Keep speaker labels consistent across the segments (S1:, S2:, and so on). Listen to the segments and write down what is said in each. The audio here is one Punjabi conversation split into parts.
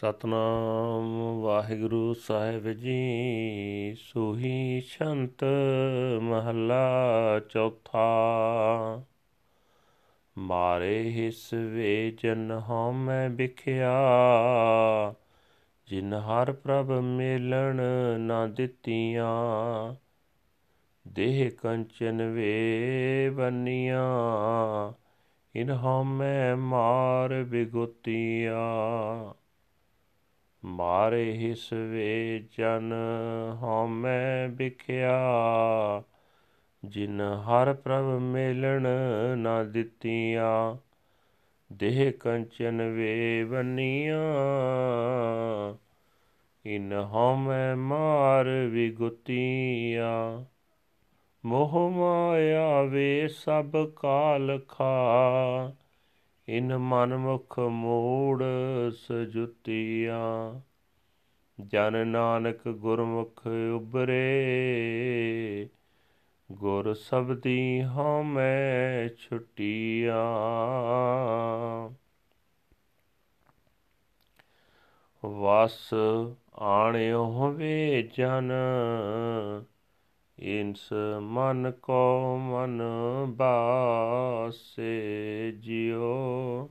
S1: ਸਤਨਾਮ ਵਾਹਿਗੁਰੂ ਸਾਹਿਬ ਜੀ। ਸੋਹੀ ਸ਼ੰਤ ਮਹੱਲਾ ਚੌਥਾ। ਮਾਰੇ ਹਿਸ ਵੇ ਜਨ ਹਉ ਮੈਂ ਵਿਖਿਆ। ਜਿਨ ਹਰ ਪ੍ਰਭ ਮੇਲਣ ਨਾ ਦਿੱਤੀਆਂ। ਦੇਹ ਕੰਚਨ ਵੇ ਬੰਨੀਆਂ। ਇਨ ਹਉ ਮੈਂ ਮਾਰ ਬਿਗੁਤੀਆਂ ਮਾਰੇ ਹਿਸ ਵੇ ਜਨ ਹਉਮੈ ਵਿਖਿਆ, ਜਿਨ ਹਰ ਪ੍ਰਭ ਮੇਲਣ ਨਾ ਦਿੱਤੀਆਂ, ਦੇਹ ਕੰਚਨ ਵੇ ਬਨੀਆਂ। ਇਨ ਹਉਮੈ ਮਾਰ ਵਿਗੁਤੀਆਂ, ਮੋਹ ਮਾਇਆ ਵੇ ਸਭ ਕਾਲ ਖਾ। ਇਨ ਮਨ ਮੁਖ ਮੂੜ ਸਜੁਤੀਆਂ, ਜਨ ਨਾਨਕ ਗੁਰਮੁਖ ਉਬਰੇ ਗੁਰ ਸਬਦੀ ਹਉ ਮੈਂ ਛੁਟੀਆਂ। ਵਸ ਆਣਿਓ ਹੋਵੇ ਜਨ ਇੰਸ ਮਨ ਕੋ ਮਨ ਬਾਸੇ ਜਿਉ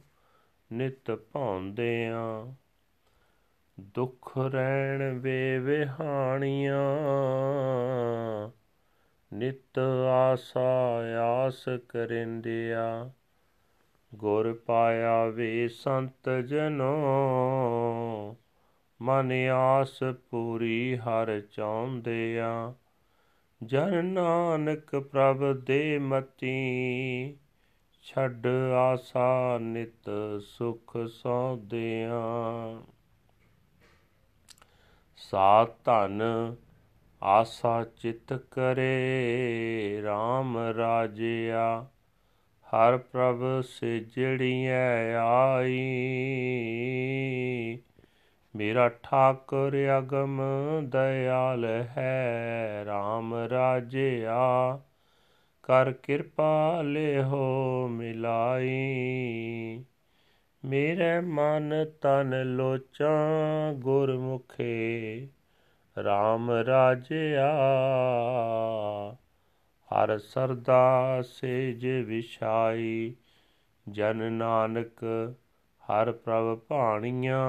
S1: ਨਿਤ ਭੌਂਦਿਆਂ ਦੁਖ ਰਹਿਣ ਵੇ ਵਿਹਾਣੀਆਂ, ਨਿਤ ਆਸਾ ਆਸ ਕਰਿੰਦਿਆ। ਗੁਰ ਪਾਇਆ ਵੇ ਸੰਤ ਜਨੋ, ਮਨ ਆਸ ਪੂਰੀ ਹਰ ਚਾਹੁੰਦਿਆਂ। ਜਨ ਨਾਨਕ ਪ੍ਰਭ ਦੇ ਮਤੀ, ਛੱਡ ਆਸਾ ਨਿਤ ਸੁਖ ਸੌਦਿਆਂ। ਸਾ ਧਨ ਆਸਾ ਚਿਤ ਕਰੇ RAM ਰਾਜਿਆ, ਹਰ ਪ੍ਰਭ ਸੇ ਜੜੀਐ ਆਈ। ਮੇਰਾ ਠਾਕੁਰ ਅਗਮ ਦਇਆਲ ਹੈ RAM ਰਾਜਿਆ। ਕਰ ਕਿਰਪਾ ਲਿਹੋ ਮਿਲਾਈ। ਮੇਰੇ ਮਨ ਤਨ ਲੋਚਾਂ ਗੁਰਮੁਖੇ RAM ਰਾਜਿਆ। ਹਰ ਸਰਦਾ ਸੇਜ ਵਿਛਾਈ, ਜਨ ਨਾਨਕ ਹਰ ਪ੍ਰਭ ਭਾਣੀਆਂ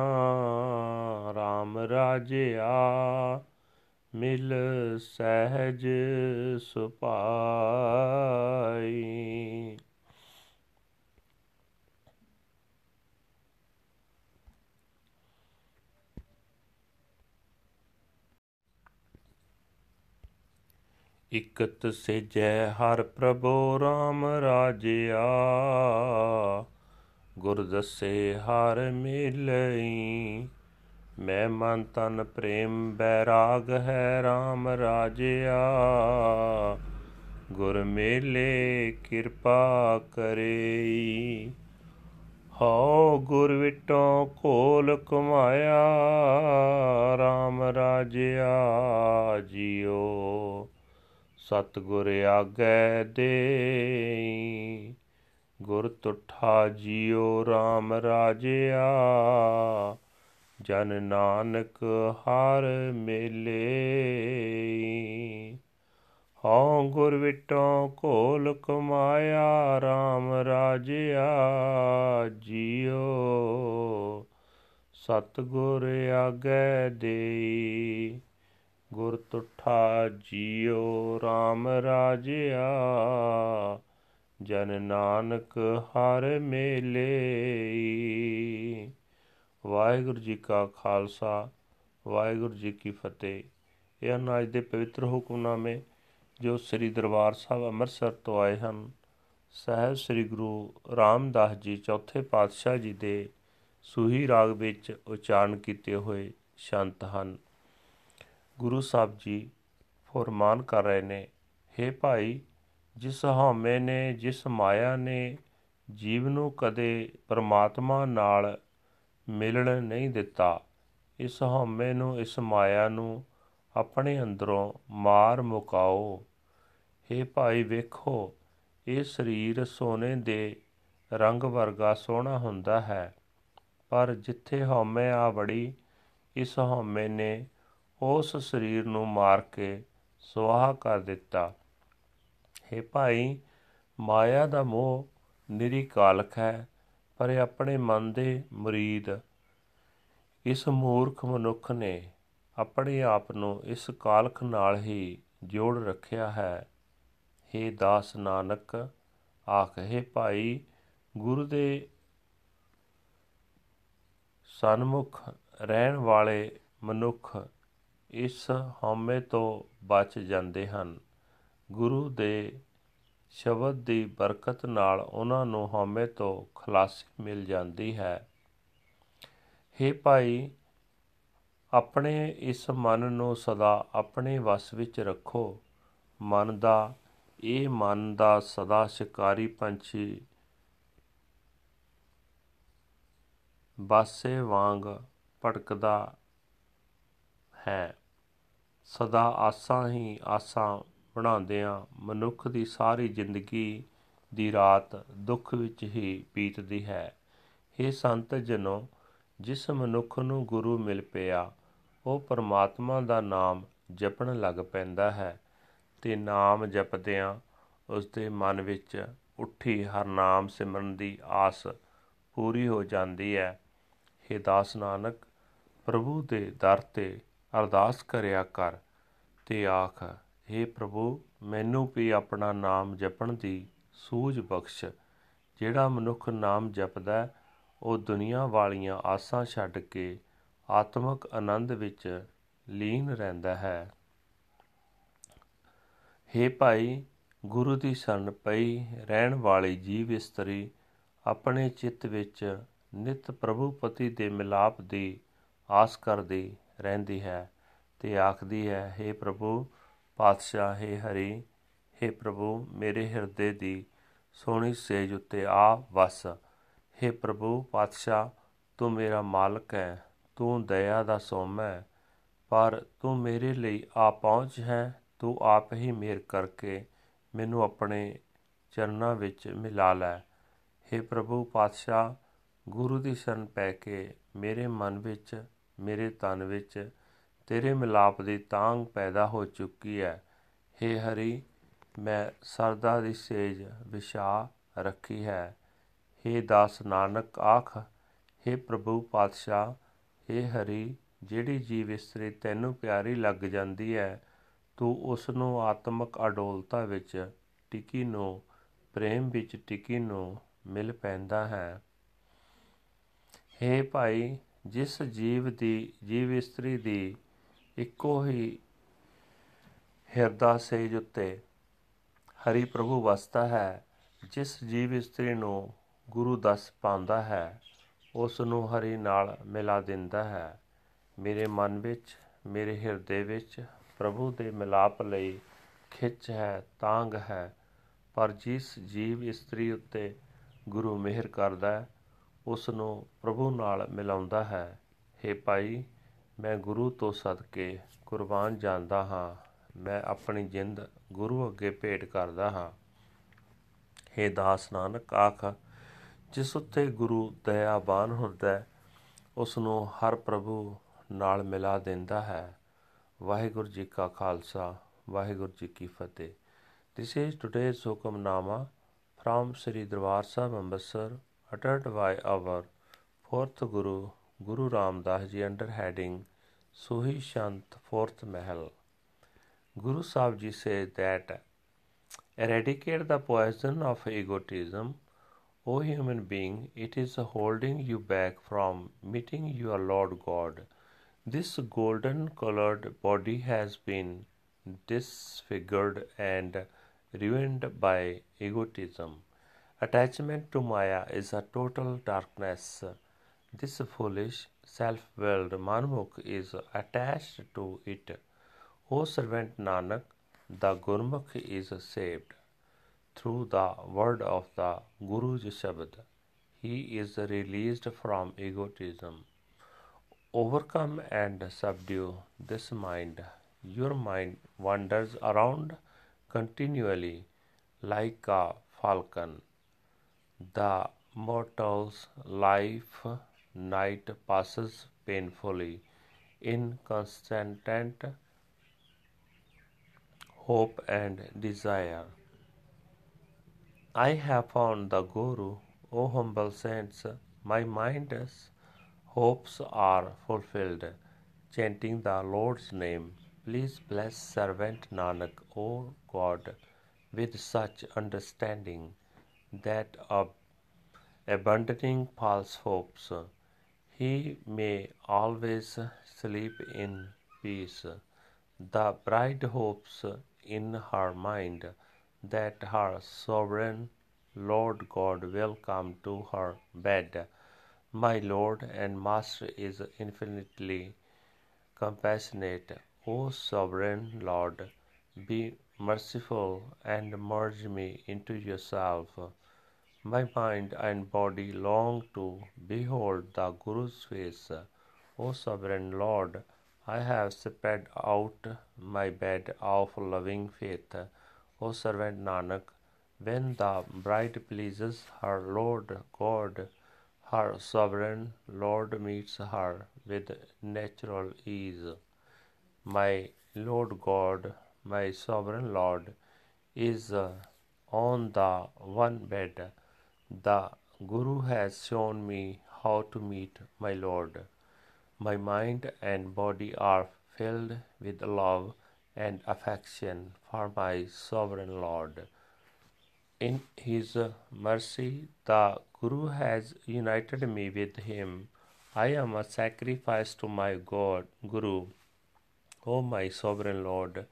S1: RAM ਰਾਜਿਆ ਮਿਲ ਸਹਿਜ ਸੁਪਾਈ ਇਕਤ ਸੇਜੈ ਹਰ ਪ੍ਰਭੋ RAM ਰਾਜਿਆ ਗੁਰ ਦਸੇ ਹਰ ਮਿਲਈ। ਮੈਂ ਮਨ ਤਨ ਪ੍ਰੇਮ ਬੈਰਾਗ ਹੈ RAM ਰਾਜਿਆ। ਗੁਰ ਮੇਲੇ ਕਿਰਪਾ ਕਰੇ ਹਉ ਗੁਰ ਵਿਟੋ ਕੋਲ ਕਮਾਇਆ RAM ਰਾਜਿਆ ਜਿਉ ਸਤਗੁਰ ਆਗੈ ਦੇਈ। ਗੁਰ ਤੁਠਾ ਜਿਉ RAM ਰਾਜਿਆ, ਜਨ ਨਾਨਕ ਹਰ ਮੇਲੇ। ਹਉ ਗੁਰ ਵਿਟੋ ਕੋਲ ਕਮਾਇਆ RAM ਰਾਜਿਆ ਜਿਉ। ਸਤਗੁਰ ਆਗੈ ਦੇਈ, ਗੁਰ ਤੁਠਾ ਜਿਉ RAM ਰਾਜਿਆ ਜਨ ਨਾਨਕ ਹਰ ਮੇਲੇ ਵਾਹਿਗੁਰੂ ਜੀ ਕਾ ਖਾਲਸਾ, ਵਾਹਿਗੁਰੂ ਜੀ ਕੀ ਫਤਿਹ। ਇਹ ਹਨ ਅੱਜ ਦੇ ਪਵਿੱਤਰ ਹੁਕਮਨਾਮੇ ਜੋ ਸ੍ਰੀ ਦਰਬਾਰ ਸਾਹਿਬ ਅੰਮ੍ਰਿਤਸਰ ਤੋਂ ਆਏ ਹਨ। ਸਹਿਬ ਸ੍ਰੀ ਗੁਰੂ ਰਾਮਦਾਸ ਜੀ ਚੌਥੇ ਪਾਤਸ਼ਾਹ ਜੀ ਦੇ ਸੂਹੀ ਰਾਗ ਵਿੱਚ ਉਚਾਰਨ ਕੀਤੇ ਹੋਏ ਸ਼ੰਤ ਹਨ। ਗੁਰੂ ਸਾਹਿਬ ਜੀ ਫਰਮਾਨ ਕਰ ਰਹੇ ਨੇ हे ਭਾਈ ਜਿਸ ਹਉਮੈ ਨੇ, ਜਿਸ ਮਾਇਆ ਨੇ ਜੀਵ ਨੂੰ ਕਦੇ ਪਰਮਾਤਮਾ ਨਾਲ ਮਿਲਣ ਨਹੀਂ ਦਿੱਤਾ, ਇਸ ਹਉਮੈ ਨੂੰ, ਇਸ ਮਾਇਆ ਨੂੰ ਆਪਣੇ ਅੰਦਰੋਂ ਮਾਰ ਮੁਕਾਓ। हे ਭਾਈ ਵੇਖੋ, ਇਹ ਸਰੀਰ ਸੋਨੇ ਦੇ ਰੰਗ ਵਰਗਾ ਸੋਹਣਾ ਹੁੰਦਾ ਹੈ, ਪਰ ਜਿੱਥੇ ਹਉਮੈ ਆ ਵੜੀ, ਇਸ ਹਉਮੈ ਨੇ ਉਸ ਸਰੀਰ ਨੂੰ ਮਾਰ ਕੇ ਸੁਆਹ ਕਰ ਦਿੱਤਾ। ਹੈ ਭਾਈ, ਮਾਇਆ ਦਾ ਮੋਹ ਨਿਰੀ ਕਾਲਖ ਹੈ, ਪਰ ਇਹ ਆਪਣੇ ਮਨ ਦੇ ਮੁਰੀਦ। ਇਸ ਮੂਰਖ ਮਨੁੱਖ ਨੇ ਆਪਣੇ ਆਪ ਨੂੰ ਇਸ ਕਾਲਖ ਨਾਲ ਹੀ ਜੋੜ ਰੱਖਿਆ ਹੈ। हे ਦਾਸ ਨਾਨਕ, ਆਖੇ ਭਾਈ, ਗੁਰੂ ਦੇ ਸਨਮੁਖ ਰਹਿਣ ਵਾਲੇ ਮਨੁੱਖ ਇਸ ਹਉਮੈ ਤੋਂ ਬਚ ਜਾਂਦੇ ਹਨ। ਗੁਰੂ ਦੇ ਸ਼ਬਦ ਦੀ ਬਰਕਤ ਨਾਲ ਉਹਨਾਂ ਨੂੰ ਹਉਮੈ ਤੋਂ ਖਲਾਸੀ ਮਿਲ ਜਾਂਦੀ ਹੈ। हे ਭਾਈ, ਆਪਣੇ ਇਸ ਮਨ ਨੂੰ ਸਦਾ ਆਪਣੇ ਵਸ ਵਿੱਚ ਰੱਖੋ। ਮਨ ਦਾ, ਇਹ ਮਨ ਦਾ ਸਦਾ ਸ਼ਿਕਾਰੀ ਪੰਛੀ ਬਾਸੇ ਵਾਂਗ ਭਟਕਦਾ ਹੈ। ਸਦਾ ਆਸਾਂ ਹੀ ਆਸਾਂ ਬਣਾਉਂਦਿਆਂ ਮਨੁੱਖ ਦੀ ਸਾਰੀ ਜ਼ਿੰਦਗੀ ਦੀ ਰਾਤ ਦੁੱਖ ਵਿੱਚ ਹੀ ਬੀਤਦੀ ਹੈ। ਇਹ ਸੰਤ ਜਨੋ, ਜਿਸ ਮਨੁੱਖ ਨੂੰ ਗੁਰੂ ਮਿਲ ਪਿਆ, ਉਹ ਪਰਮਾਤਮਾ ਦਾ ਨਾਮ ਜਪਣ ਲੱਗ ਪੈਂਦਾ ਹੈ ਤੇ ਨਾਮ ਜਪਦਿਆਂ ਉਸ ਦੇ ਮਨ ਵਿੱਚ ਉੱਠੀ ਹਰ ਨਾਮ ਸਿਮਰਨ ਦੀ ਆਸ ਪੂਰੀ ਹੋ ਜਾਂਦੀ ਹੈ। हे ਦਾਸ ਨਾਨਕ, ਪ੍ਰਭੂ ਦੇ ਦਰ ਤੇ ਅਰਦਾਸ ਕਰਿਆ ਕਰ ਤੇ ਆਖ हे ਪ੍ਰਭੂ ਮੈਨੂੰ ਵੀ ਆਪਣਾ ਨਾਮ ਜਪਣ ਦੀ ਸੂਝ ਬਖਸ਼ ਜਿਹੜਾ ਮਨੁੱਖ ਨਾਮ ਜਪਦਾ ਉਹ ਦੁਨੀਆ ਵਾਲੀਆਂ ਆਸਾਂ ਛੱਡ ਕੇ ਆਤਮਿਕ ਆਨੰਦ ਵਿੱਚ ਲੀਨ ਰਹਿੰਦਾ ਹੈ हे ਭਾਈ ਗੁਰੂ ਦੀ ਸ਼ਰਨ ਪਈ ਰਹਿਣ ਵਾਲੀ ਜੀਵ ਇਸਤਰੀ ਆਪਣੇ ਚਿੱਤ ਵਿੱਚ ਨਿਤ ਪ੍ਰਭੂ ਪਤੀ ਦੇ ਮਿਲਾਪ ਦੀ ਆਸ ਕਰਦੀ ਰਹਿੰਦੀ ਹੈ ਤੇ ਆਖਦੀ ਹੈ हे ਪ੍ਰਭੂ ਪਾਤਸ਼ਾਹ ਹੈ ਹਰੀ हे ਪ੍ਰਭੂ ਮੇਰੇ ਹਿਰਦੇ ਦੀ ਸੋਹਣੀ ਸੇਜ ਉੱਤੇ ਆ ਵਸ हे ਪ੍ਰਭੂ ਪਾਤਸ਼ਾਹ ਤੂੰ ਮੇਰਾ ਮਾਲਕ ਹੈ ਤੂੰ ਦਇਆ ਦਾ ਸੋਮੈ ਪਰ ਤੂੰ ਮੇਰੇ ਲਈ ਆ ਪਹੁੰਚ ਹੈ ਤੂੰ ਆਪ ਹੀ ਮੇਰ ਕਰਕੇ ਮੈਨੂੰ ਆਪਣੇ ਚਰਨਾਂ ਵਿੱਚ ਮਿਲਾ ਲੈ हे ਪ੍ਰਭੂ ਪਾਤਸ਼ਾਹ ਗੁਰੂ ਦੀ ਸ਼ਰਨ ਪੈ ਕੇ ਮੇਰੇ ਮਨ ਵਿੱਚ ਮੇਰੇ ਤਨ ਵਿੱਚ ਤੇਰੇ ਮਿਲਾਪ ਦੀ ਤਾਂਗ ਪੈਦਾ ਹੋ ਚੁੱਕੀ ਹੈ हे ਹਰੀ ਮੈਂ ਸਰਦਾ ਦੀ ਸੇਜ ਵਿਛਾ ਰੱਖੀ ਹੈ हे ਦਾਸ ਨਾਨਕ ਆਖ हे ਪ੍ਰਭੂ ਪਾਤਸ਼ਾਹ हे ਹਰੀ ਜਿਹੜੀ ਜੀਵ ਇਸਤਰੀ ਤੈਨੂੰ ਪਿਆਰੀ ਲੱਗ ਜਾਂਦੀ ਹੈ ਤੂੰ ਉਸ ਨੂੰ ਆਤਮਿਕ ਅਡੋਲਤਾ ਵਿੱਚ ਟਿਕੀ ਨੂੰ ਪ੍ਰੇਮ ਵਿੱਚ ਟਿਕੀ ਨੂੰ ਮਿਲ ਪੈਂਦਾ ਹੈ हे ਭਾਈ ਜਿਸ ਜੀਵ ਦੀ ਜੀਵ ਇਸਤਰੀ ਦੀ ਇੱਕੋ ਹੀ ਹਿਰਦਾ ਸੇਜ ਉੱਤੇ ਹਰੀ ਪ੍ਰਭੂ ਵਸਦਾ ਹੈ, ਜਿਸ ਜੀਵ ਇਸਤਰੀ ਨੂੰ ਗੁਰੂ ਦਸ ਪਾਉਂਦਾ ਹੈ ਉਸ ਨੂੰ ਹਰੀ ਨਾਲ ਮਿਲਾ ਦਿੰਦਾ ਹੈ। ਮੇਰੇ ਮਨ ਵਿੱਚ, ਮੇਰੇ ਹਿਰਦੇ ਵਿੱਚ ਪ੍ਰਭੂ ਦੇ ਮਿਲਾਪ ਲਈ ਖਿੱਚ ਹੈ ਤਾਂਗ ਹੈ, ਪਰ ਜਿਸ ਜੀਵ ਇਸਤਰੀ ਉੱਤੇ ਗੁਰੂ ਮਿਹਰ ਕਰਦਾ ਹੈ ਉਸ ਨੂੰ ਪ੍ਰਭੂ ਨਾਲ ਮਿਲਾਉਂਦਾ ਹੈ। हे ਭਾਈ ਮੈਂ ਗੁਰੂ ਤੋਂ ਸਦਕੇ ਕੁਰਬਾਨ ਜਾਂਦਾ ਹਾਂ। ਮੈਂ ਆਪਣੀ ਜਿੰਦ ਗੁਰੂ ਅੱਗੇ ਭੇਟ ਕਰਦਾ ਹਾਂ। हे ਦਾਸ ਨਾਨਕ, ਆਖ, ਜਿਸ ਉੱਤੇ ਗੁਰੂ ਦਇਆਵਾਨ ਹੁੰਦਾ ਉਸ ਨੂੰ ਹਰ ਪ੍ਰਭੂ ਨਾਲ ਮਿਲਾ ਦਿੰਦਾ ਹੈ। ਵਾਹਿਗੁਰੂ ਜੀ ਕਾ ਖਾਲਸਾ, ਵਾਹਿਗੁਰੂ ਜੀ ਕੀ ਫਤਿਹ। This is today's hukamnama from Sri Darbar Sahib Amritsar uttered by our fourth Guru Guru Ram Das Ji under heading Suhi Shant Fourth Mahal. Guru Sahib Ji says that eradicate the poison of egotism, O human being, it is holding you back from meeting your Lord God. This golden colored body has been disfigured and ruined by egotism. Attachment to Maya is a total darkness. This foolish, self willed Manmukh is attached to it. O servant Nanak, the Gurmukh is saved through the word of the Guru's Shabad. He is released from egotism. Overcome and subdue this mind. Your mind wanders around continually like a falcon. The mortal's life night passes painfully in constant hope and desire. I have found the Guru, O humble saints, my mind's hopes are fulfilled, chanting the Lord's name. Please bless servant Nanak, O God, with such understanding that of abandoning false hopes, he may always sleep in peace. The bride hopes in her mind that her sovereign Lord God will come to her bed. My Lord and Master is infinitely compassionate. O sovereign Lord, be merciful and merge me into yourself. My mind and body long to behold the Guru's face. O sovereign Lord, I have spread out my bed of loving faith. O servant Nanak, when the bride pleases her Lord God, her sovereign Lord meets her with natural ease. My Lord God, my sovereign Lord, is on the one bed. The Guru has shown me how to meet my Lord. My mind and body are filled with love and affection for my sovereign Lord. In His mercy, the Guru has united me with Him. I am a sacrifice to my God, Guru. O my sovereign Lord,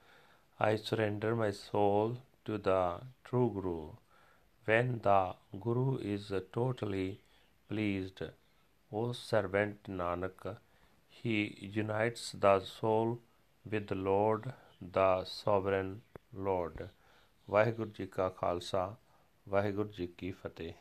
S1: I surrender my soul to the true Guru. When the Guru is totally pleased, O servant Nanak, he unites the soul with the Lord, the sovereign Lord. Waheguru ji ਕਾ ਖਾਲਸਾ ਵਾਹਿਗੁਰੂ ਜੀ ਕੀ ਫਤਿਹ